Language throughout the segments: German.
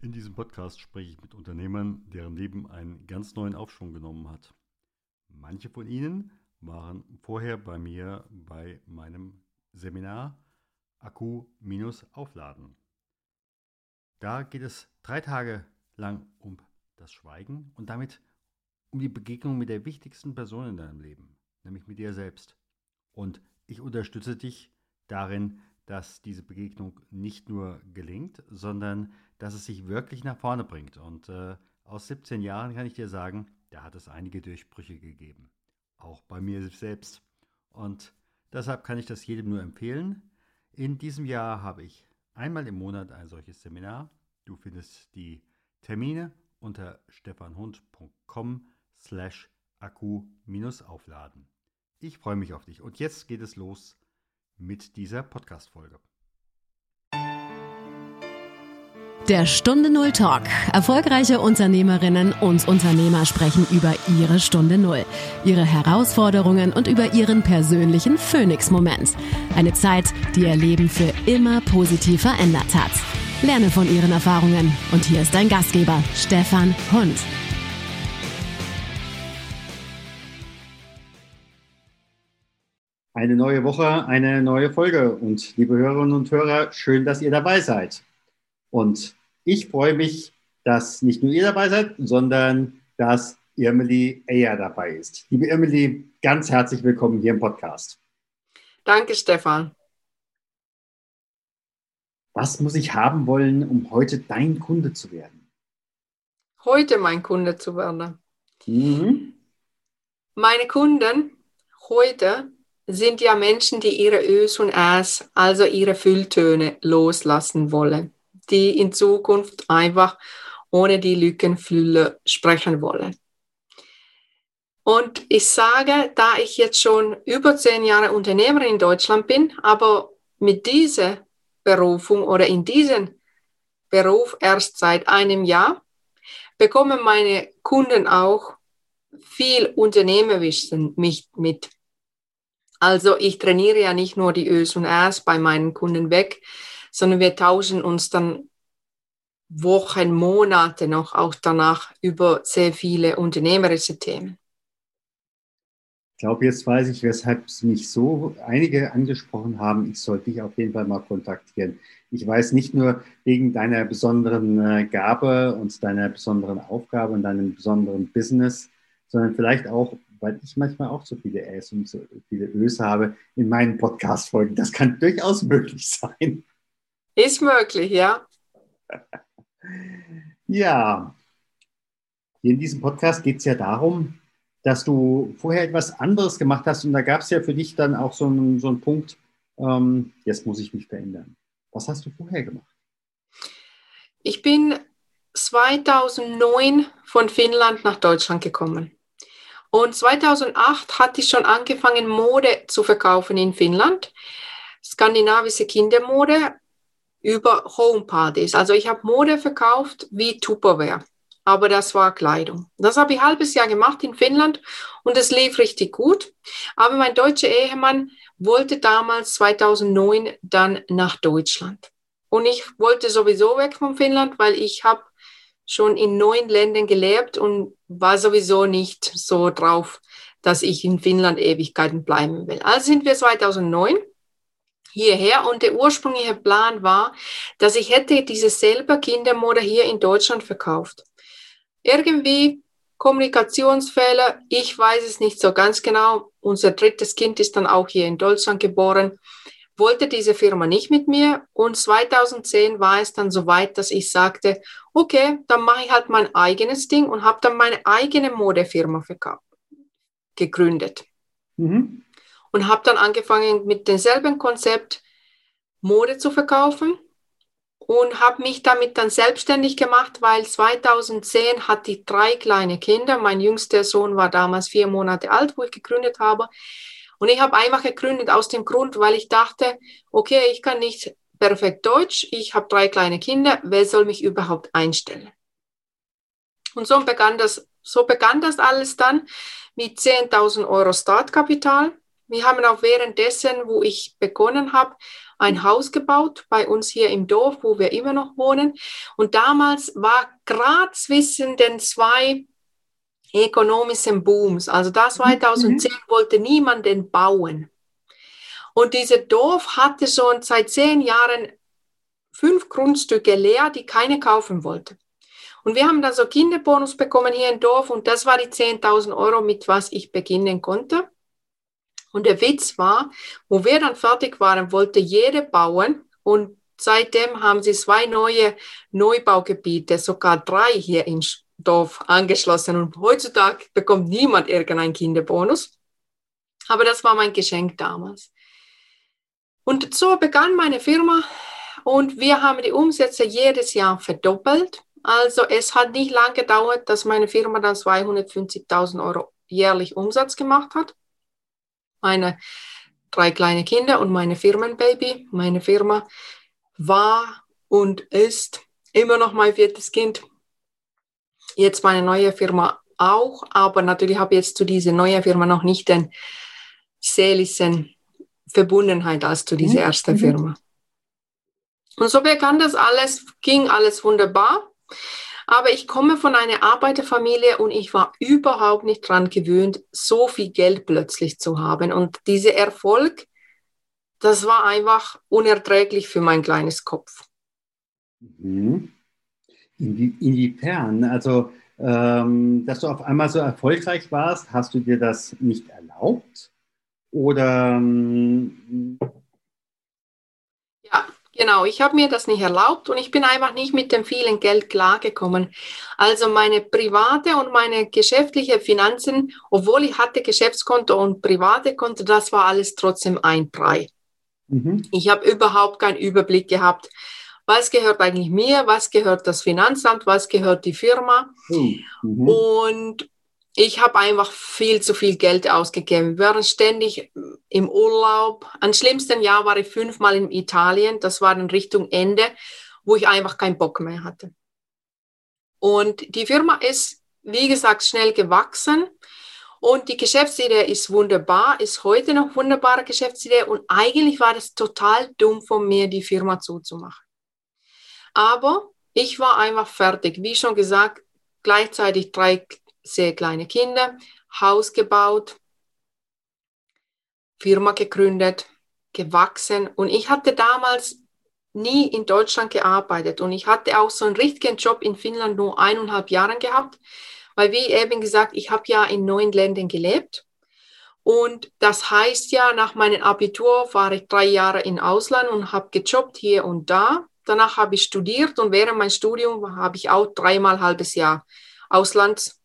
In diesem Podcast spreche ich mit Unternehmern, deren Leben einen ganz neuen Aufschwung genommen hat. Manche von ihnen waren vorher bei mir bei meinem Seminar Akku-Aufladen. Da geht es drei Tage lang um das Schweigen und damit um die Begegnung mit der wichtigsten Person in deinem Leben, nämlich mit dir selbst. Und ich unterstütze dich darin, dass diese Begegnung nicht nur gelingt, sondern dass es sich wirklich nach vorne bringt. Und äh, aus 17 Jahren kann ich dir sagen, da hat es einige Durchbrüche gegeben. Auch bei mir selbst. Und deshalb kann ich das jedem nur empfehlen. In diesem Jahr habe ich einmal im Monat ein solches Seminar. Du findest die Termine unter stefanhund.com slash akku-aufladen. Ich freue mich auf dich. Und jetzt geht es los mit dieser Podcast-Folge. Der Stunde Null Talk. Erfolgreiche Unternehmerinnen und Unternehmer sprechen über ihre Stunde Null, ihre Herausforderungen und über ihren persönlichen Phoenix-Moment. Eine Zeit, die ihr Leben für immer positiv verändert hat. Lerne von ihren Erfahrungen. Und hier ist dein Gastgeber, Stefan Hund. Eine neue Woche, eine neue Folge. Und liebe Hörerinnen und Hörer, schön, dass ihr dabei seid. Und ich freue mich, dass nicht nur ihr dabei seid, sondern dass Irmeli Eyer dabei ist. Liebe Irmeli, ganz herzlich willkommen hier im Podcast. Danke, Stefan. Was muss ich haben wollen, um heute dein Kunde zu werden? Heute mein Kunde zu werden. Mhm. Meine Kunden heute sind ja Menschen, die ihre Ös und Äs, also ihre Fülltöne, loslassen wollen die in Zukunft einfach ohne die Lückenfüller sprechen wollen. Und ich sage, da ich jetzt schon über zehn Jahre Unternehmerin in Deutschland bin, aber mit dieser Berufung oder in diesem Beruf erst seit einem Jahr, bekommen meine Kunden auch viel Unternehmerwissen mit. Also ich trainiere ja nicht nur die Ös und Äs bei meinen Kunden weg, sondern wir tauschen uns dann Wochen, Monate noch auch danach über sehr viele unternehmerische Themen. Ich glaube, jetzt weiß ich, weshalb mich so einige angesprochen haben. Ich sollte dich auf jeden Fall mal kontaktieren. Ich weiß nicht nur wegen deiner besonderen äh, Gabe und deiner besonderen Aufgabe und deinem besonderen Business, sondern vielleicht auch, weil ich manchmal auch so viele Äs und so viele Ös habe in meinen Podcast-Folgen. Das kann durchaus möglich sein. Ist möglich, ja. Ja, hier in diesem Podcast geht es ja darum, dass du vorher etwas anderes gemacht hast und da gab es ja für dich dann auch so einen, so einen Punkt, ähm, jetzt muss ich mich verändern. Was hast du vorher gemacht? Ich bin 2009 von Finnland nach Deutschland gekommen. Und 2008 hatte ich schon angefangen, Mode zu verkaufen in Finnland. Skandinavische Kindermode über Homepartys. Also ich habe Mode verkauft wie Tupperware, aber das war Kleidung. Das habe ich ein halbes Jahr gemacht in Finnland und es lief richtig gut. Aber mein deutscher Ehemann wollte damals 2009 dann nach Deutschland. Und ich wollte sowieso weg von Finnland, weil ich habe schon in neun Ländern gelebt und war sowieso nicht so drauf, dass ich in Finnland Ewigkeiten bleiben will. Also sind wir 2009 hierher und der ursprüngliche Plan war, dass ich hätte diese selber Kindermode hier in Deutschland verkauft. Irgendwie Kommunikationsfehler, ich weiß es nicht so ganz genau. Unser drittes Kind ist dann auch hier in Deutschland geboren, wollte diese Firma nicht mit mir und 2010 war es dann so weit, dass ich sagte, okay, dann mache ich halt mein eigenes Ding und habe dann meine eigene Modefirma gegründet. Mhm und habe dann angefangen mit demselben Konzept Mode zu verkaufen und habe mich damit dann selbstständig gemacht, weil 2010 hatte ich drei kleine Kinder. Mein jüngster Sohn war damals vier Monate alt, wo ich gegründet habe. Und ich habe einfach gegründet aus dem Grund, weil ich dachte, okay, ich kann nicht perfekt Deutsch, ich habe drei kleine Kinder, wer soll mich überhaupt einstellen? Und so begann das, so begann das alles dann mit 10.000 Euro Startkapital. Wir haben auch währenddessen, wo ich begonnen habe, ein Haus gebaut bei uns hier im Dorf, wo wir immer noch wohnen. Und damals war gerade zwischen den zwei ökonomischen Booms, also da 2010 mhm. wollte niemand den bauen. Und dieses Dorf hatte schon seit zehn Jahren fünf Grundstücke leer, die keine kaufen wollte. Und wir haben dann so Kinderbonus bekommen hier im Dorf und das war die 10.000 Euro, mit was ich beginnen konnte. Und der Witz war, wo wir dann fertig waren, wollte jede bauen und seitdem haben sie zwei neue Neubaugebiete, sogar drei hier im Dorf angeschlossen und heutzutage bekommt niemand irgendeinen Kinderbonus. Aber das war mein Geschenk damals. Und so begann meine Firma und wir haben die Umsätze jedes Jahr verdoppelt. Also es hat nicht lange gedauert, dass meine Firma dann 250.000 Euro jährlich Umsatz gemacht hat. Meine drei kleine Kinder und meine Firmenbaby. Meine Firma war und ist immer noch mein viertes Kind. Jetzt meine neue Firma auch, aber natürlich habe ich jetzt zu dieser neuen Firma noch nicht den seelischen Verbundenheit als zu dieser mhm. ersten mhm. Firma. Und so begann das alles, ging alles wunderbar. Aber ich komme von einer Arbeiterfamilie und ich war überhaupt nicht dran gewöhnt, so viel Geld plötzlich zu haben. Und dieser Erfolg, das war einfach unerträglich für mein kleines Kopf. Mhm. Inwiefern? Also, ähm, dass du auf einmal so erfolgreich warst, hast du dir das nicht erlaubt? Oder ähm, Genau, ich habe mir das nicht erlaubt und ich bin einfach nicht mit dem vielen Geld klargekommen. Also meine private und meine geschäftliche Finanzen, obwohl ich hatte Geschäftskonto und private Konto, das war alles trotzdem ein Brei. Mhm. Ich habe überhaupt keinen Überblick gehabt, was gehört eigentlich mir, was gehört das Finanzamt, was gehört die Firma. Mhm. Und ich habe einfach viel zu viel Geld ausgegeben. Wir waren ständig im Urlaub. Am schlimmsten Jahr war ich fünfmal in Italien. Das war in Richtung Ende, wo ich einfach keinen Bock mehr hatte. Und die Firma ist, wie gesagt, schnell gewachsen. Und die Geschäftsidee ist wunderbar, ist heute noch wunderbare Geschäftsidee. Und eigentlich war das total dumm von mir, die Firma zuzumachen. Aber ich war einfach fertig. Wie schon gesagt, gleichzeitig drei sehr kleine Kinder, Haus gebaut, Firma gegründet, gewachsen. Und ich hatte damals nie in Deutschland gearbeitet und ich hatte auch so einen richtigen Job in Finnland nur eineinhalb Jahre gehabt, weil wie eben gesagt, ich habe ja in neun Ländern gelebt. Und das heißt ja, nach meinem Abitur war ich drei Jahre in Ausland und habe gejobbt hier und da. Danach habe ich studiert und während meinem Studium habe ich auch dreimal halbes Jahr Auslands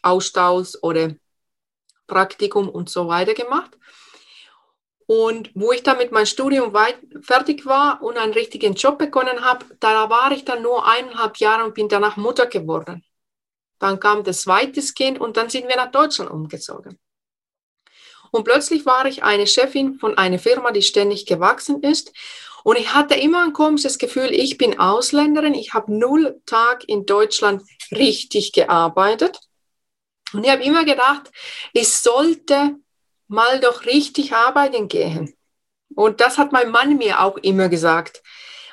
Austausch oder Praktikum und so weiter gemacht. Und wo ich dann mit meinem Studium weit, fertig war und einen richtigen Job begonnen habe, da war ich dann nur eineinhalb Jahre und bin danach Mutter geworden. Dann kam das zweite Kind und dann sind wir nach Deutschland umgezogen. Und plötzlich war ich eine Chefin von einer Firma, die ständig gewachsen ist. Und ich hatte immer ein komisches Gefühl, ich bin Ausländerin, ich habe null Tag in Deutschland richtig gearbeitet. Und ich habe immer gedacht, ich sollte mal doch richtig arbeiten gehen. Und das hat mein Mann mir auch immer gesagt.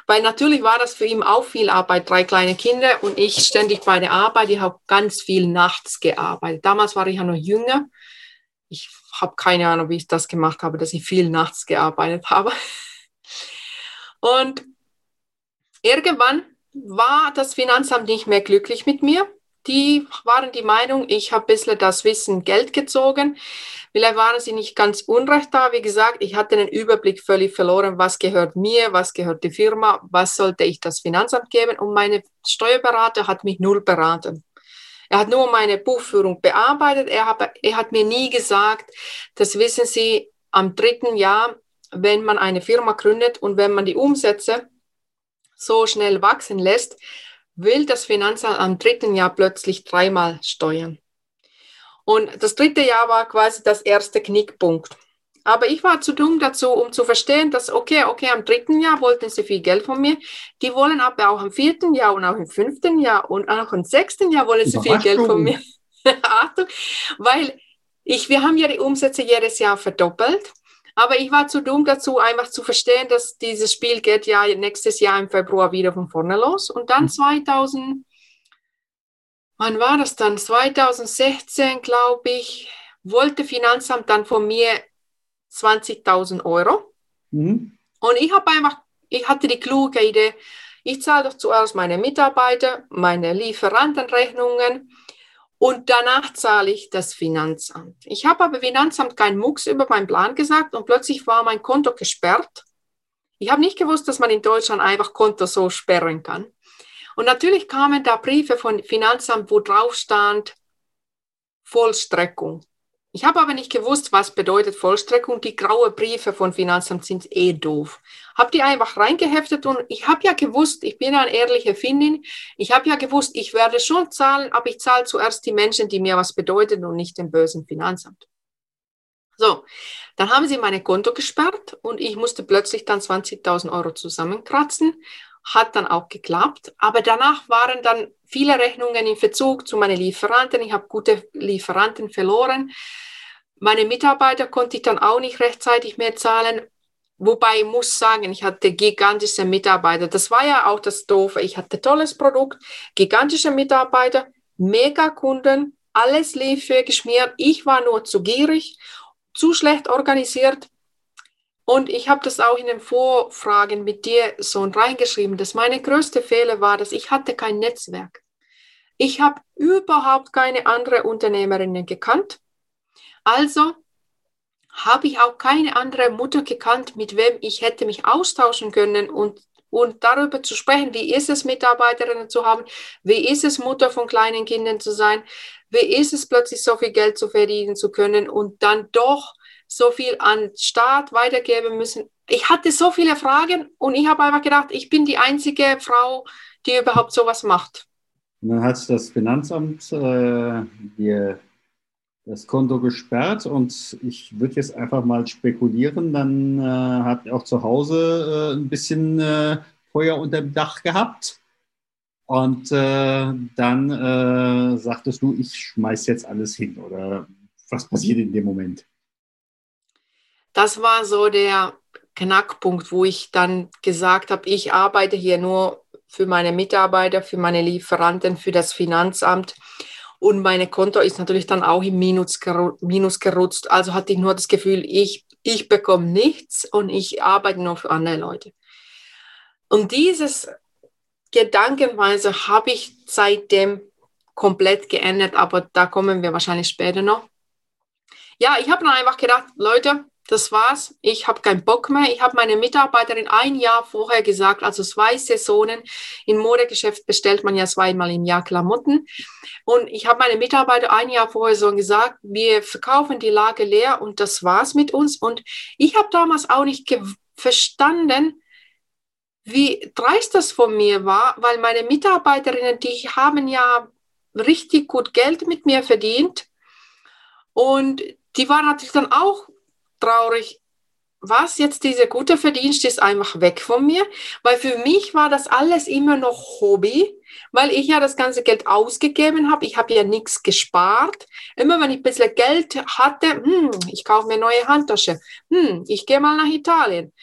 Weil natürlich war das für ihn auch viel Arbeit, drei kleine Kinder und ich ständig bei der Arbeit. Ich habe ganz viel nachts gearbeitet. Damals war ich ja noch jünger. Ich habe keine Ahnung, wie ich das gemacht habe, dass ich viel nachts gearbeitet habe. Und irgendwann war das Finanzamt nicht mehr glücklich mit mir die waren die Meinung, ich habe ein bisschen das Wissen Geld gezogen. Vielleicht waren sie nicht ganz unrecht da. Wie gesagt, ich hatte den Überblick völlig verloren, was gehört mir, was gehört die Firma, was sollte ich das Finanzamt geben. Und meine Steuerberater hat mich null beraten. Er hat nur meine Buchführung bearbeitet. Er hat, er hat mir nie gesagt, das wissen Sie am dritten Jahr, wenn man eine Firma gründet und wenn man die Umsätze so schnell wachsen lässt, will das Finanzamt am dritten Jahr plötzlich dreimal steuern. Und das dritte Jahr war quasi das erste Knickpunkt. Aber ich war zu dumm dazu, um zu verstehen, dass, okay, okay, am dritten Jahr wollten sie viel Geld von mir. Die wollen aber auch am vierten Jahr und auch im fünften Jahr und auch im sechsten Jahr wollen sie viel Geld von mir. Achtung, weil ich, wir haben ja die Umsätze jedes Jahr verdoppelt. Aber ich war zu dumm dazu, einfach zu verstehen, dass dieses Spiel geht ja nächstes Jahr im Februar wieder von vorne los. Und dann 2000, hm. wann war das dann? 2016, glaube ich, wollte Finanzamt dann von mir 20.000 Euro. Mhm. Und ich habe einfach, ich hatte die kluge Idee, ich zahle doch zuerst meine Mitarbeiter, meine Lieferantenrechnungen und danach zahle ich das Finanzamt. Ich habe aber Finanzamt keinen Mucks über meinen Plan gesagt und plötzlich war mein Konto gesperrt. Ich habe nicht gewusst, dass man in Deutschland einfach Konto so sperren kann. Und natürlich kamen da Briefe von Finanzamt, wo drauf stand Vollstreckung. Ich habe aber nicht gewusst, was bedeutet Vollstreckung. Die graue Briefe von Finanzamt sind eh doof. Hab die einfach reingeheftet und ich habe ja gewusst, ich bin eine ehrliche Finnin. Ich habe ja gewusst, ich werde schon zahlen, aber ich zahle zuerst die Menschen, die mir was bedeuten und nicht dem bösen Finanzamt. So, dann haben sie meine Konto gesperrt und ich musste plötzlich dann 20.000 Euro zusammenkratzen. Hat dann auch geklappt. Aber danach waren dann viele Rechnungen in Verzug zu meinen Lieferanten. Ich habe gute Lieferanten verloren. Meine Mitarbeiter konnte ich dann auch nicht rechtzeitig mehr zahlen. Wobei ich muss sagen, ich hatte gigantische Mitarbeiter. Das war ja auch das Doofe. Ich hatte tolles Produkt, gigantische Mitarbeiter, mega Kunden, alles lief für geschmiert. Ich war nur zu gierig, zu schlecht organisiert. Und ich habe das auch in den Vorfragen mit dir so reingeschrieben, dass meine größte Fehler war, dass ich hatte kein Netzwerk. Ich habe überhaupt keine andere Unternehmerinnen gekannt. Also habe ich auch keine andere Mutter gekannt, mit wem ich hätte mich austauschen können und, und darüber zu sprechen, wie ist es, Mitarbeiterinnen zu haben, wie ist es, Mutter von kleinen Kindern zu sein, wie ist es, plötzlich so viel Geld zu verdienen zu können und dann doch so viel an Staat weitergeben müssen. Ich hatte so viele Fragen und ich habe einfach gedacht, ich bin die einzige Frau, die überhaupt sowas macht. Und dann hat das Finanzamt äh, dir das Konto gesperrt und ich würde jetzt einfach mal spekulieren, dann äh, ihr auch zu Hause äh, ein bisschen äh, Feuer unter dem Dach gehabt. Und äh, dann äh, sagtest du, ich schmeiß jetzt alles hin. Oder was passiert in dem Moment? Das war so der Knackpunkt, wo ich dann gesagt habe, ich arbeite hier nur für meine Mitarbeiter, für meine Lieferanten, für das Finanzamt und meine Konto ist natürlich dann auch im Minus, Minus gerutscht. Also hatte ich nur das Gefühl, ich, ich bekomme nichts und ich arbeite nur für andere Leute. Und dieses Gedankenweise habe ich seitdem komplett geändert, aber da kommen wir wahrscheinlich später noch. Ja, ich habe dann einfach gedacht, Leute, das war's. Ich habe keinen Bock mehr. Ich habe meine Mitarbeiterin ein Jahr vorher gesagt, also zwei Saisonen. Im Modegeschäft bestellt man ja zweimal im Jahr Klamotten. Und ich habe meine Mitarbeiter ein Jahr vorher so gesagt, wir verkaufen die Lage leer und das war's mit uns. Und ich habe damals auch nicht verstanden, wie dreist das von mir war, weil meine Mitarbeiterinnen, die haben ja richtig gut Geld mit mir verdient. Und die waren natürlich dann auch traurig, was jetzt dieser gute Verdienst ist einfach weg von mir, weil für mich war das alles immer noch Hobby, weil ich ja das ganze Geld ausgegeben habe. Ich habe ja nichts gespart. Immer wenn ich ein bisschen Geld hatte, hm, ich kaufe mir neue Handtasche. Hm, ich gehe mal nach Italien.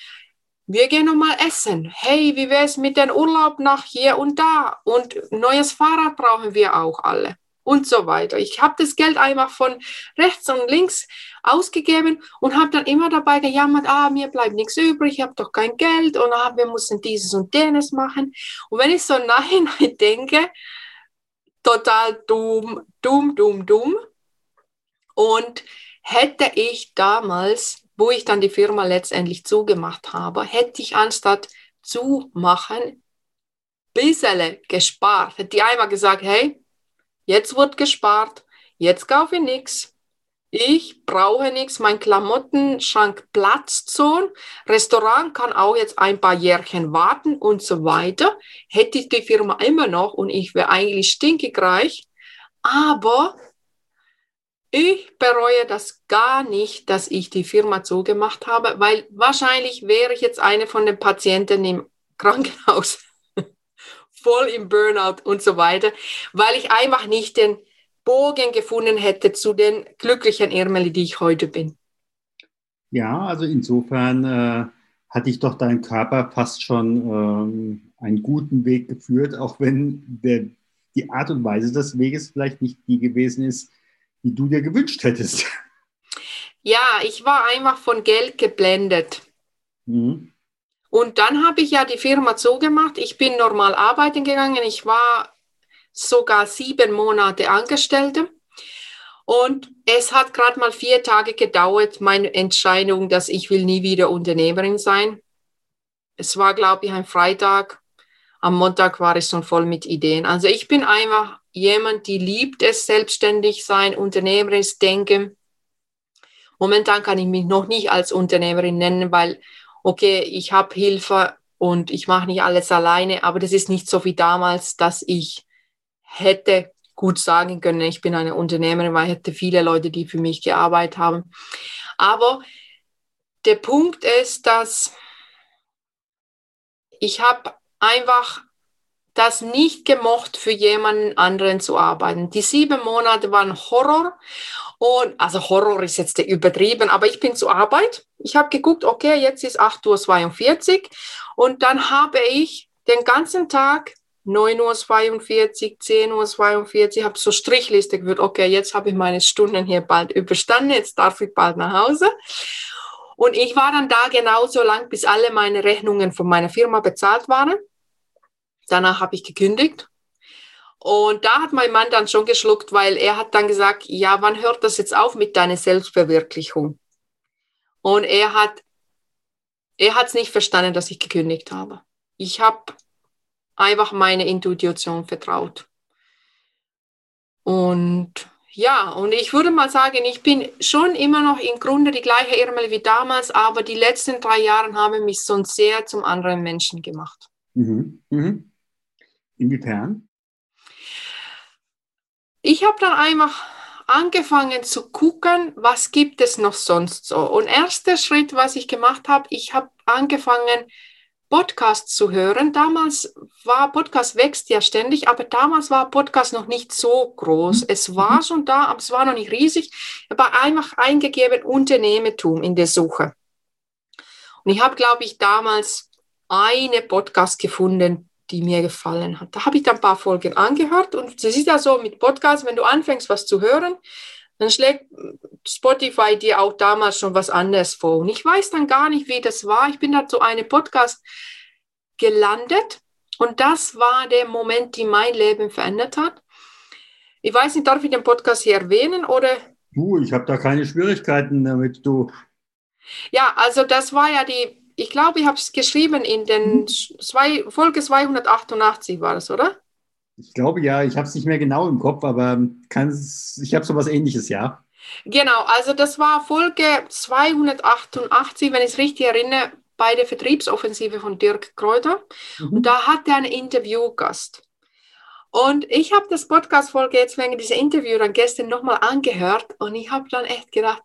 Wir gehen noch mal essen. Hey, wie wäre es mit dem Urlaub nach hier und da? Und neues Fahrrad brauchen wir auch alle und so weiter. Ich habe das Geld einfach von rechts und links ausgegeben und habe dann immer dabei gejammert, ah, mir bleibt nichts übrig, ich habe doch kein Geld und ah, wir müssen dieses und jenes machen. Und wenn ich so nachhinein denke, total dumm, dumm, dumm, dumm. Und hätte ich damals, wo ich dann die Firma letztendlich zugemacht habe, hätte ich anstatt zumachen, bisschen gespart. Hätte ich einmal gesagt, hey, Jetzt wird gespart. Jetzt kaufe ich nichts. Ich brauche nichts. Mein Klamottenschrank platzt so. Restaurant kann auch jetzt ein paar Jährchen warten und so weiter. Hätte ich die Firma immer noch und ich wäre eigentlich stinkig reich. Aber ich bereue das gar nicht, dass ich die Firma zugemacht habe, weil wahrscheinlich wäre ich jetzt eine von den Patienten im Krankenhaus voll im Burnout und so weiter, weil ich einfach nicht den Bogen gefunden hätte zu den glücklichen Irmeli, die ich heute bin. Ja, also insofern äh, hat dich doch dein Körper fast schon ähm, einen guten Weg geführt, auch wenn der, die Art und Weise des Weges vielleicht nicht die gewesen ist, die du dir gewünscht hättest. Ja, ich war einfach von Geld geblendet. Mhm. Und dann habe ich ja die Firma zugemacht. Ich bin normal arbeiten gegangen. Ich war sogar sieben Monate Angestellte. Und es hat gerade mal vier Tage gedauert, meine Entscheidung, dass ich will nie wieder Unternehmerin sein. Es war, glaube ich, ein Freitag. Am Montag war ich schon voll mit Ideen. Also ich bin einfach jemand, die liebt es, selbstständig sein, unternehmerisch denken. Momentan kann ich mich noch nicht als Unternehmerin nennen, weil, okay, ich habe Hilfe und ich mache nicht alles alleine, aber das ist nicht so wie damals, dass ich hätte gut sagen können, ich bin eine Unternehmerin, weil ich hätte viele Leute, die für mich gearbeitet haben. Aber der Punkt ist, dass ich habe einfach das nicht gemocht, für jemanden anderen zu arbeiten. Die sieben Monate waren Horror. Und also Horror ist jetzt übertrieben, aber ich bin zur Arbeit. Ich habe geguckt, okay, jetzt ist 8.42 Uhr. Und dann habe ich den ganzen Tag 9.42 Uhr, 10.42 Uhr, habe so Strichliste geführt, okay, jetzt habe ich meine Stunden hier bald überstanden, jetzt darf ich bald nach Hause. Und ich war dann da genauso lang, bis alle meine Rechnungen von meiner Firma bezahlt waren. Danach habe ich gekündigt. Und da hat mein Mann dann schon geschluckt, weil er hat dann gesagt, ja, wann hört das jetzt auf mit deiner Selbstverwirklichung? Und er hat, er hat es nicht verstanden, dass ich gekündigt habe. Ich habe einfach meine Intuition vertraut. Und ja, und ich würde mal sagen, ich bin schon immer noch im Grunde die gleiche Irmel wie damals, aber die letzten drei Jahre haben mich so sehr zum anderen Menschen gemacht. Mhm. Mhm. Inwiefern? Ich habe dann einfach angefangen zu gucken, was gibt es noch sonst so. Und erster Schritt, was ich gemacht habe, ich habe angefangen, Podcast zu hören. Damals war Podcast wächst ja ständig, aber damals war Podcast noch nicht so groß. Mhm. Es war mhm. schon da, aber es war noch nicht riesig. Ich habe einfach eingegeben Unternehmertum in der Suche. Und ich habe, glaube ich, damals eine Podcast gefunden, die mir gefallen hat. Da habe ich dann ein paar Folgen angehört und es ist ja so mit Podcasts, wenn du anfängst, was zu hören, dann schlägt Spotify dir auch damals schon was anderes vor. Und ich weiß dann gar nicht, wie das war. Ich bin da zu einem Podcast gelandet und das war der Moment, die mein Leben verändert hat. Ich weiß nicht, darf ich den Podcast hier erwähnen oder? Du, ich habe da keine Schwierigkeiten damit, du. Ja, also das war ja die, ich glaube, ich habe es geschrieben in den mhm. zwei, Folge 288 war das, oder? Ich glaube ja, ich habe es nicht mehr genau im Kopf, aber ich habe so was ähnliches, ja. Genau, also das war Folge 288, wenn ich es richtig erinnere, bei der Vertriebsoffensive von Dirk Kräuter. Mhm. Und da hat er einen Interviewgast. Und ich habe das Podcast-Folge jetzt wegen dieser Interview dann gestern nochmal angehört und ich habe dann echt gedacht,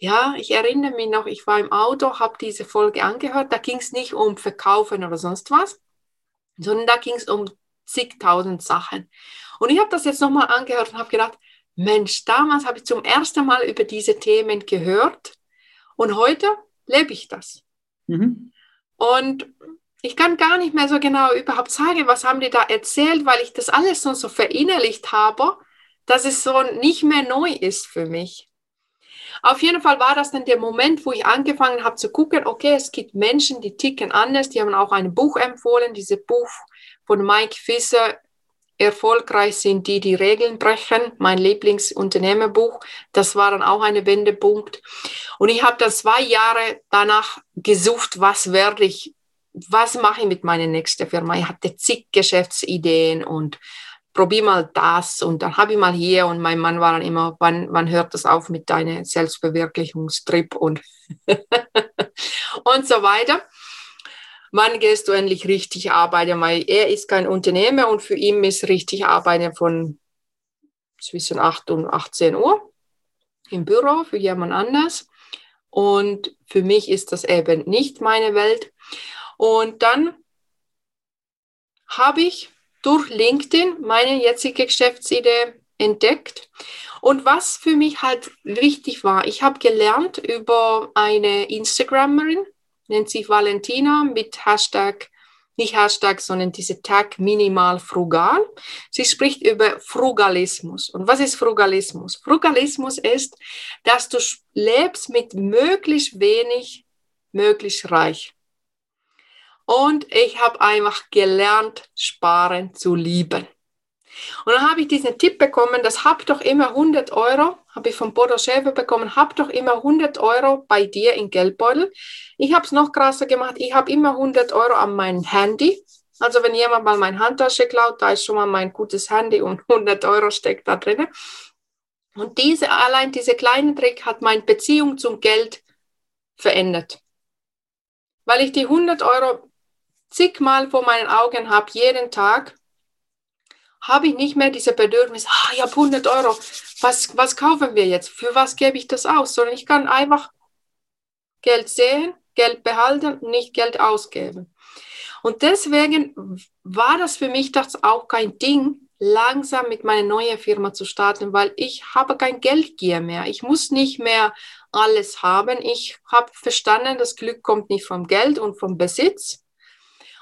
ja, ich erinnere mich noch, ich war im Auto, habe diese Folge angehört, da ging es nicht um Verkaufen oder sonst was, sondern da ging es um zigtausend Sachen. Und ich habe das jetzt nochmal angehört und habe gedacht, Mensch, damals habe ich zum ersten Mal über diese Themen gehört und heute lebe ich das. Mhm. Und ich kann gar nicht mehr so genau überhaupt sagen, was haben die da erzählt, weil ich das alles so, so verinnerlicht habe, dass es so nicht mehr neu ist für mich. Auf jeden Fall war das dann der Moment, wo ich angefangen habe zu gucken, okay, es gibt Menschen, die ticken anders, die haben auch ein Buch empfohlen, dieses Buch von Mike Fischer, Erfolgreich sind die, die Regeln brechen, mein Lieblingsunternehmerbuch. Das war dann auch ein Wendepunkt. Und ich habe dann zwei Jahre danach gesucht, was werde ich, was mache ich mit meiner nächsten Firma. Ich hatte zig Geschäftsideen und probier mal das und dann habe ich mal hier und mein Mann war dann immer, wann, wann hört das auf mit deinem Selbstverwirklichungstrip und, und so weiter wann gehst du endlich richtig arbeiten? Weil er ist kein Unternehmer und für ihn ist richtig arbeiten von zwischen 8 und 18 Uhr im Büro für jemand anders. Und für mich ist das eben nicht meine Welt. Und dann habe ich durch LinkedIn meine jetzige Geschäftsidee entdeckt. Und was für mich halt wichtig war, ich habe gelernt über eine Instagrammerin, nennt sich Valentina mit Hashtag, nicht Hashtag, sondern diese Tag minimal frugal. Sie spricht über Frugalismus. Und was ist Frugalismus? Frugalismus ist, dass du lebst mit möglichst wenig, möglichst reich. Und ich habe einfach gelernt, sparen zu lieben. Und dann habe ich diesen Tipp bekommen, das hab doch immer 100 Euro, habe ich von Bodo Schäfer bekommen, hab doch immer 100 Euro bei dir in Geldbeutel. Ich habe es noch krasser gemacht, ich habe immer 100 Euro an mein Handy. Also wenn jemand mal meine Handtasche klaut, da ist schon mal mein gutes Handy und 100 Euro steckt da drin. Und diese, allein dieser kleine Trick hat meine Beziehung zum Geld verändert. Weil ich die 100 Euro zigmal vor meinen Augen habe, jeden Tag, habe ich nicht mehr diese Bedürfnis, ah, ich habe 100 Euro, was, was kaufen wir jetzt? Für was gebe ich das aus? Sondern ich kann einfach Geld sehen, Geld behalten, nicht Geld ausgeben. Und deswegen war das für mich das auch kein Ding, langsam mit meiner neuen Firma zu starten, weil ich habe kein Geldgier mehr. Ich muss nicht mehr alles haben. Ich habe verstanden, das Glück kommt nicht vom Geld und vom Besitz,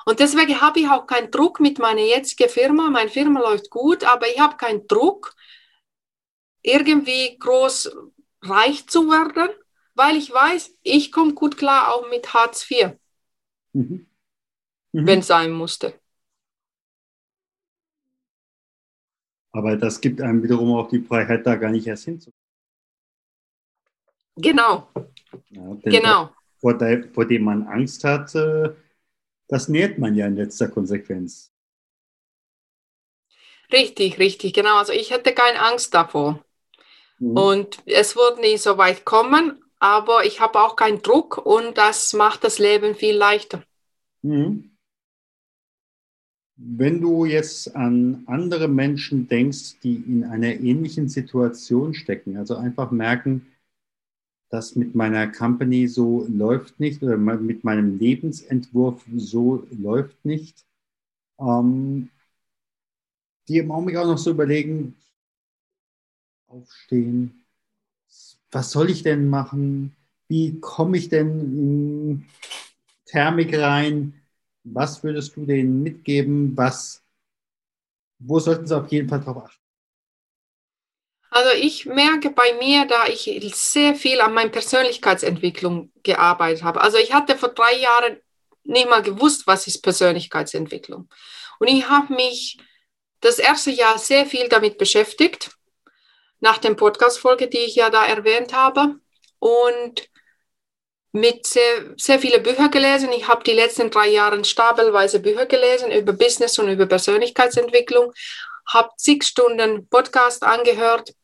und deswegen habe ich auch keinen Druck mit meiner jetzigen Firma. Meine Firma läuft gut, aber ich habe keinen Druck, irgendwie groß reich zu werden, weil ich weiß, ich komme gut klar auch mit Hartz IV, mhm. Mhm. wenn es sein musste. Aber das gibt einem wiederum auch die Freiheit, da gar nicht erst hinzukommen. Genau. Ja, genau. Vor, vor, dem man Angst hat, äh, das nährt man ja in letzter Konsequenz. Richtig, richtig, genau. Also ich hätte keine Angst davor. Mhm. Und es wird nie so weit kommen, aber ich habe auch keinen Druck und das macht das Leben viel leichter. Mhm. Wenn du jetzt an andere Menschen denkst, die in einer ähnlichen Situation stecken, also einfach merken, das mit meiner Company so läuft nicht oder mit meinem Lebensentwurf so läuft nicht. Ähm, die im Augenblick auch noch so überlegen, aufstehen, was soll ich denn machen? Wie komme ich denn in Thermik rein? Was würdest du denen mitgeben? Was, wo sollten sie auf jeden Fall drauf achten? Also ich merke bei mir, da ich sehr viel an meiner Persönlichkeitsentwicklung gearbeitet habe. Also ich hatte vor drei Jahren nicht mal gewusst, was ist Persönlichkeitsentwicklung. Und ich habe mich das erste Jahr sehr viel damit beschäftigt, nach der Podcast-Folge, die ich ja da erwähnt habe. Und mit sehr, sehr viele Bücher gelesen. Ich habe die letzten drei Jahre stapelweise Bücher gelesen über Business und über Persönlichkeitsentwicklung, habe zig Stunden Podcast angehört.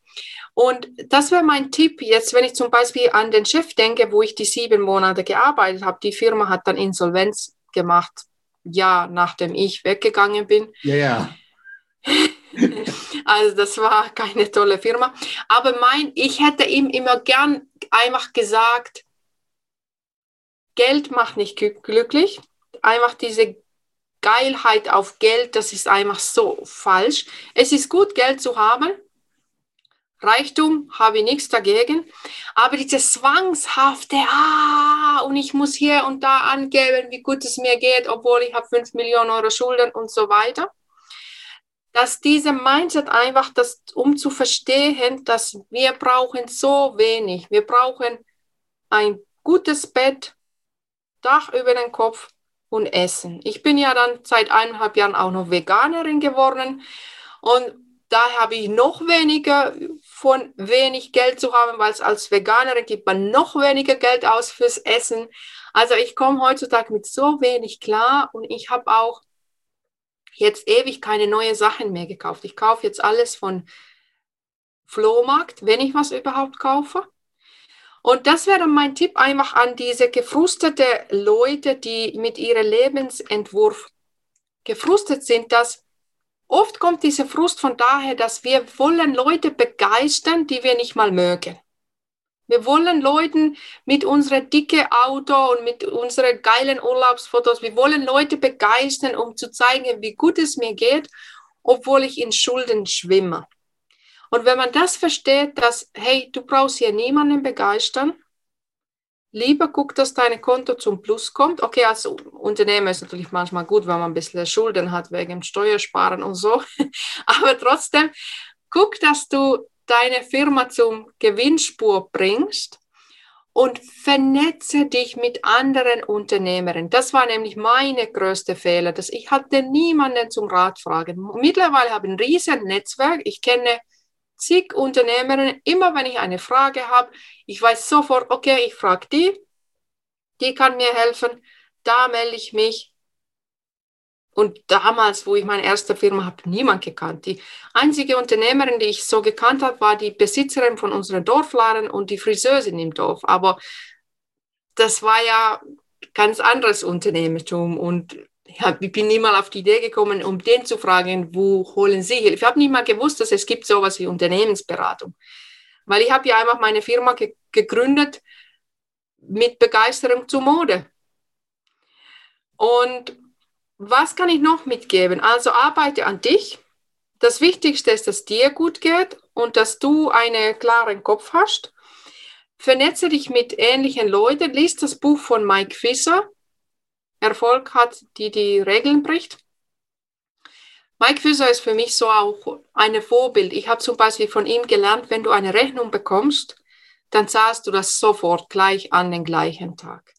Und das wäre mein Tipp jetzt, wenn ich zum Beispiel an den Chef denke, wo ich die sieben Monate gearbeitet habe. Die Firma hat dann Insolvenz gemacht, ja, nachdem ich weggegangen bin. Ja, ja. also das war keine tolle Firma. Aber mein, ich hätte ihm immer gern einfach gesagt, Geld macht nicht glücklich. Einfach diese Geilheit auf Geld, das ist einfach so falsch. Es ist gut, Geld zu haben. Reichtum habe ich nichts dagegen. Aber dieses zwangshafte, ah, und ich muss hier und da angeben, wie gut es mir geht, obwohl ich habe 5 Millionen Euro Schulden und so weiter. Dass diese Mindset einfach, das, um zu verstehen, dass wir brauchen so wenig. Wir brauchen ein gutes Bett, Dach über den Kopf, und Essen. Ich bin ja dann seit eineinhalb Jahren auch noch Veganerin geworden und da habe ich noch weniger von wenig Geld zu haben, weil es als Veganerin gibt man noch weniger Geld aus fürs Essen. Also ich komme heutzutage mit so wenig klar und ich habe auch jetzt ewig keine neuen Sachen mehr gekauft. Ich kaufe jetzt alles von Flohmarkt, wenn ich was überhaupt kaufe. Und das wäre mein Tipp einfach an diese gefrustete Leute, die mit ihrem Lebensentwurf gefrustet sind, dass oft kommt dieser Frust von daher, dass wir wollen Leute begeistern, die wir nicht mal mögen. Wir wollen Leuten mit unserem dicke Auto und mit unseren geilen Urlaubsfotos, wir wollen Leute begeistern, um zu zeigen, wie gut es mir geht, obwohl ich in Schulden schwimme. Und wenn man das versteht, dass, hey, du brauchst hier niemanden begeistern, lieber guck, dass dein Konto zum Plus kommt. Okay, als Unternehmer ist natürlich manchmal gut, wenn man ein bisschen Schulden hat wegen Steuersparen und so. Aber trotzdem, guck, dass du deine Firma zum Gewinnspur bringst und vernetze dich mit anderen Unternehmerinnen. Das war nämlich meine größte Fehler, dass ich hatte niemanden zum Rat fragen. Mittlerweile habe ich ein riesen Netzwerk. Ich kenne zig Unternehmerinnen. Immer wenn ich eine Frage habe, ich weiß sofort, okay, ich frage die, die kann mir helfen. Da melde ich mich und damals, wo ich meine erste Firma habe, niemand gekannt. Die einzige Unternehmerin, die ich so gekannt habe, war die Besitzerin von unseren Dorfladen und die Friseurin im Dorf. Aber das war ja ganz anderes Unternehmertum und ja, ich bin niemals auf die Idee gekommen, um den zu fragen, wo holen Sie Hilfe. Ich habe nicht mal gewusst, dass es gibt sowas wie Unternehmensberatung. Weil ich habe ja einfach meine Firma ge gegründet mit Begeisterung zur Mode. Und was kann ich noch mitgeben? Also arbeite an dich. Das Wichtigste ist, dass dir gut geht und dass du einen klaren Kopf hast. Vernetze dich mit ähnlichen Leuten. Lies das Buch von Mike Fischer. Erfolg hat, die die Regeln bricht. Mike Fischer ist für mich so auch ein Vorbild. Ich habe zum Beispiel von ihm gelernt, wenn du eine Rechnung bekommst, dann zahlst du das sofort gleich an den gleichen Tag.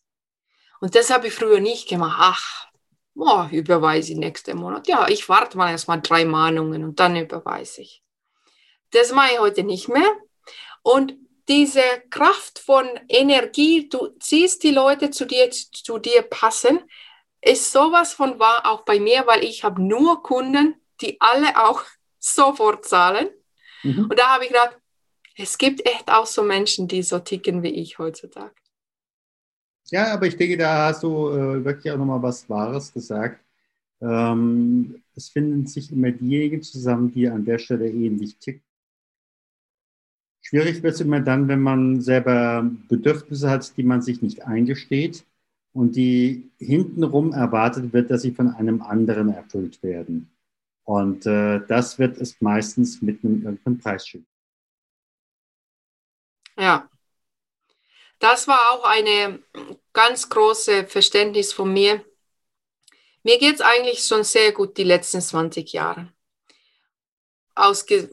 Und das habe ich früher nicht gemacht. Ach, oh, überweise ich nächsten Monat. Ja, ich warte mal erstmal drei Mahnungen und dann überweise ich. Das mache ich heute nicht mehr. Und diese Kraft von Energie, du ziehst die Leute zu dir, zu dir passen, ist sowas von wahr auch bei mir, weil ich habe nur Kunden, die alle auch sofort zahlen. Mhm. Und da habe ich gedacht, es gibt echt auch so Menschen, die so ticken wie ich heutzutage. Ja, aber ich denke, da hast du äh, wirklich auch nochmal was Wahres gesagt. Ähm, es finden sich immer diejenigen zusammen, die an der Stelle ähnlich ticken. Schwierig wird es immer dann, wenn man selber Bedürfnisse hat, die man sich nicht eingesteht und die hintenrum erwartet wird, dass sie von einem anderen erfüllt werden. Und äh, das wird es meistens mit einem irgendeinem Preisschild. Ja, das war auch eine ganz große Verständnis von mir. Mir geht es eigentlich schon sehr gut die letzten 20 Jahre. Ausge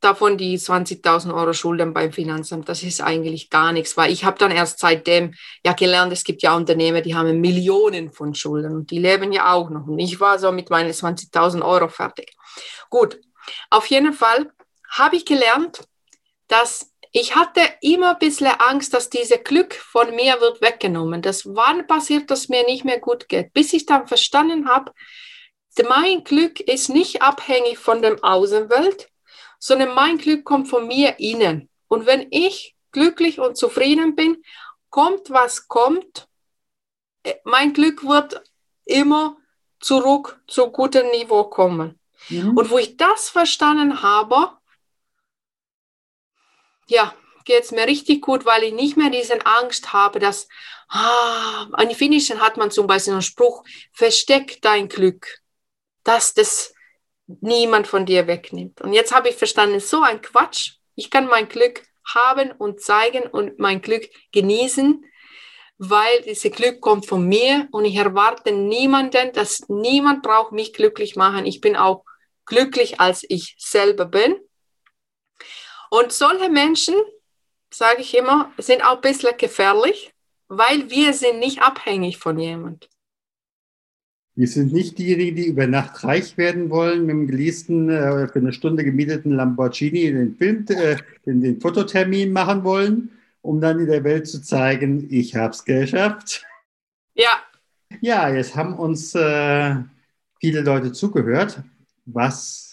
davon die 20.000 Euro Schulden beim Finanzamt, das ist eigentlich gar nichts, weil ich habe dann erst seitdem ja gelernt, es gibt ja Unternehmer, die haben Millionen von Schulden und die leben ja auch noch. Und ich war so mit meinen 20.000 Euro fertig. Gut, auf jeden Fall habe ich gelernt, dass ich hatte immer ein bisschen Angst, dass dieses Glück von mir wird weggenommen. Das wann passiert, dass mir nicht mehr gut geht, bis ich dann verstanden habe, mein Glück ist nicht abhängig von der Außenwelt, sondern mein Glück kommt von mir innen. Und wenn ich glücklich und zufrieden bin, kommt was kommt, äh, mein Glück wird immer zurück zu gutem Niveau kommen. Mhm. Und wo ich das verstanden habe, ja, geht es mir richtig gut, weil ich nicht mehr diese Angst habe, dass, ah, an Finnischen hat man zum Beispiel einen Spruch, versteck dein Glück, dass das niemand von dir wegnimmt. Und jetzt habe ich verstanden, so ein Quatsch. Ich kann mein Glück haben und zeigen und mein Glück genießen, weil dieses Glück kommt von mir und ich erwarte niemanden, dass niemand braucht mich glücklich machen. Ich bin auch glücklich, als ich selber bin. Und solche Menschen, sage ich immer, sind auch ein bisschen gefährlich, weil wir sind nicht abhängig von jemand. Wir sind nicht diejenigen, die über Nacht reich werden wollen, mit dem geleasten, äh, für eine Stunde gemieteten Lamborghini den Film, äh, den, den Fototermin machen wollen, um dann in der Welt zu zeigen, ich habe es geschafft. Ja. Ja, jetzt haben uns äh, viele Leute zugehört. Was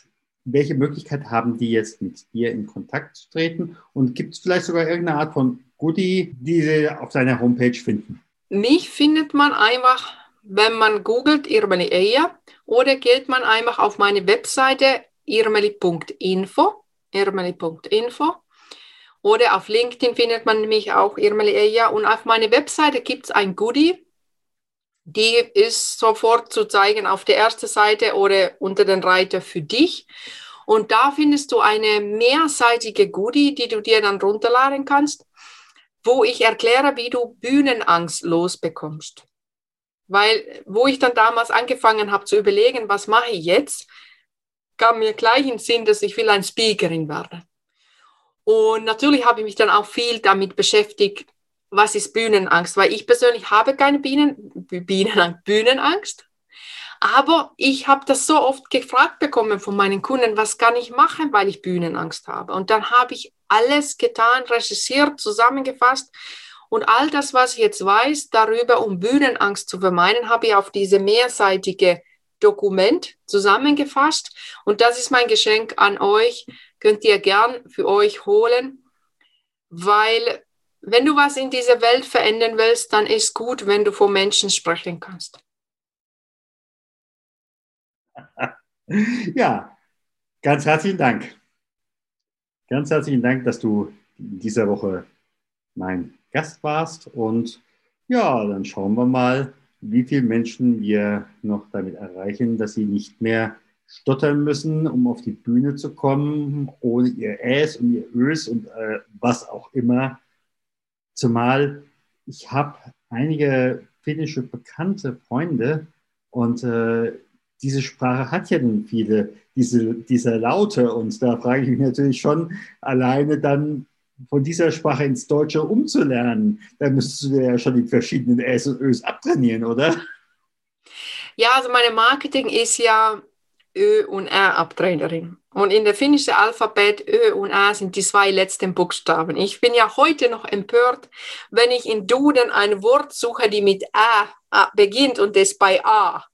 welche Möglichkeit haben die jetzt mit dir in Kontakt zu treten? Und gibt es vielleicht sogar irgendeine Art von Goodie, die sie auf deiner Homepage finden? Mich findet man einfach, wenn man googelt Irmeli Eia oder geht man einfach auf meine Webseite irmeli.info, irmeli.info oder auf LinkedIn findet man mich auch Irmeli Eia und auf meiner Webseite gibt es ein Goodie, die ist sofort zu zeigen auf der ersten Seite oder unter den Reiter für dich. Und da findest du eine mehrseitige Goodie, die du dir dann runterladen kannst, wo ich erkläre, wie du Bühnenangst losbekommst. Weil, wo ich dann damals angefangen habe zu überlegen, was mache ich jetzt, kam mir gleich in den Sinn, dass ich will ein Speakerin werden. Und natürlich habe ich mich dann auch viel damit beschäftigt, was ist Bühnenangst, weil ich persönlich habe keine Bienen, Bienenangst, Bühnenangst. Aber ich habe das so oft gefragt bekommen von meinen Kunden, was kann ich machen, weil ich Bühnenangst habe. Und dann habe ich alles getan, recherchiert, zusammengefasst. Und all das, was ich jetzt weiß darüber, um Bühnenangst zu vermeiden, habe ich auf diese mehrseitige Dokument zusammengefasst. Und das ist mein Geschenk an euch. Könnt ihr gern für euch holen, weil wenn du was in dieser Welt verändern willst, dann ist gut, wenn du vor Menschen sprechen kannst. Ja, ganz herzlichen Dank. Ganz herzlichen Dank, dass du in dieser Woche mein Gast warst. Und ja, dann schauen wir mal, wie viele Menschen wir noch damit erreichen, dass sie nicht mehr stottern müssen, um auf die Bühne zu kommen, ohne ihr Äs und ihr Ös und äh, was auch immer. Zumal ich habe einige finnische bekannte Freunde und äh, diese Sprache hat ja nun viele diese, diese Laute und da frage ich mich natürlich schon, alleine dann von dieser Sprache ins Deutsche umzulernen, da müsstest du ja schon die verschiedenen S und Ös abtrainieren, oder? Ja, also meine Marketing ist ja Ö und R Abtrainerin. Und in der finnischen Alphabet Ö und A sind die zwei letzten Buchstaben. Ich bin ja heute noch empört, wenn ich in Duden ein Wort suche, die mit A beginnt und das bei A.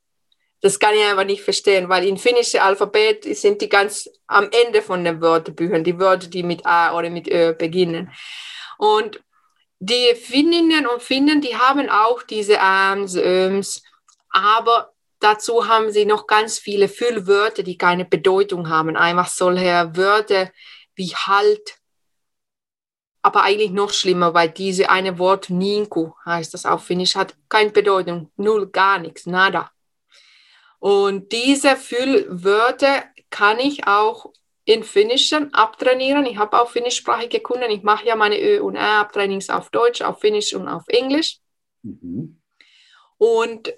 Das kann ich einfach nicht verstehen, weil in finnische Alphabet sind die ganz am Ende von den Wörterbüchern, die Wörter, die mit A oder mit Ö beginnen. Und die Finninnen und Finnen, die haben auch diese Ams, Öms, aber dazu haben sie noch ganz viele Füllwörter, die keine Bedeutung haben. Einfach solche Wörter wie halt, aber eigentlich noch schlimmer, weil diese eine Wort Ninku heißt das auf Finnisch, hat keine Bedeutung, null, gar nichts, nada. Und diese Füllwörter kann ich auch in Finnischen abtrainieren. Ich habe auch finnischsprachige Kunden. Ich mache ja meine Ö- und R-Abtrainings auf Deutsch, auf Finnisch und auf Englisch. Mhm. Und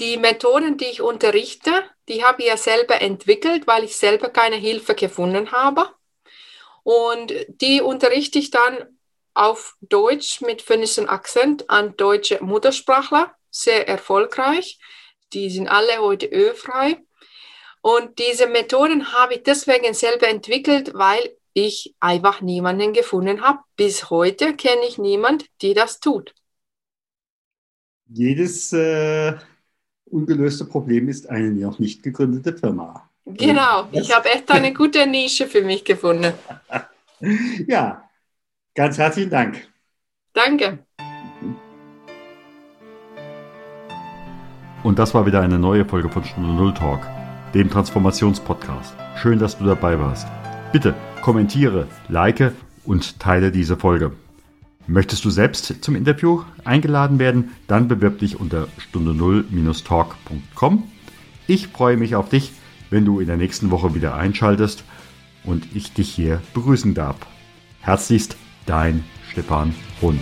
die Methoden, die ich unterrichte, die habe ich ja selber entwickelt, weil ich selber keine Hilfe gefunden habe. Und die unterrichte ich dann auf Deutsch mit finnischem Akzent an deutsche Muttersprachler, sehr erfolgreich. Die sind alle heute ölfrei. Und diese Methoden habe ich deswegen selber entwickelt, weil ich einfach niemanden gefunden habe. Bis heute kenne ich niemanden, die das tut. Jedes äh, ungelöste Problem ist eine noch nicht gegründete Firma. Genau, ich habe echt eine gute Nische für mich gefunden. ja, ganz herzlichen Dank. Danke. Und das war wieder eine neue Folge von Stunde Null Talk, dem Transformationspodcast. Schön, dass du dabei warst. Bitte kommentiere, like und teile diese Folge. Möchtest du selbst zum Interview eingeladen werden? Dann bewirb dich unter stunde null-talk.com. Ich freue mich auf dich, wenn du in der nächsten Woche wieder einschaltest und ich dich hier begrüßen darf. Herzlichst, dein Stefan Hund.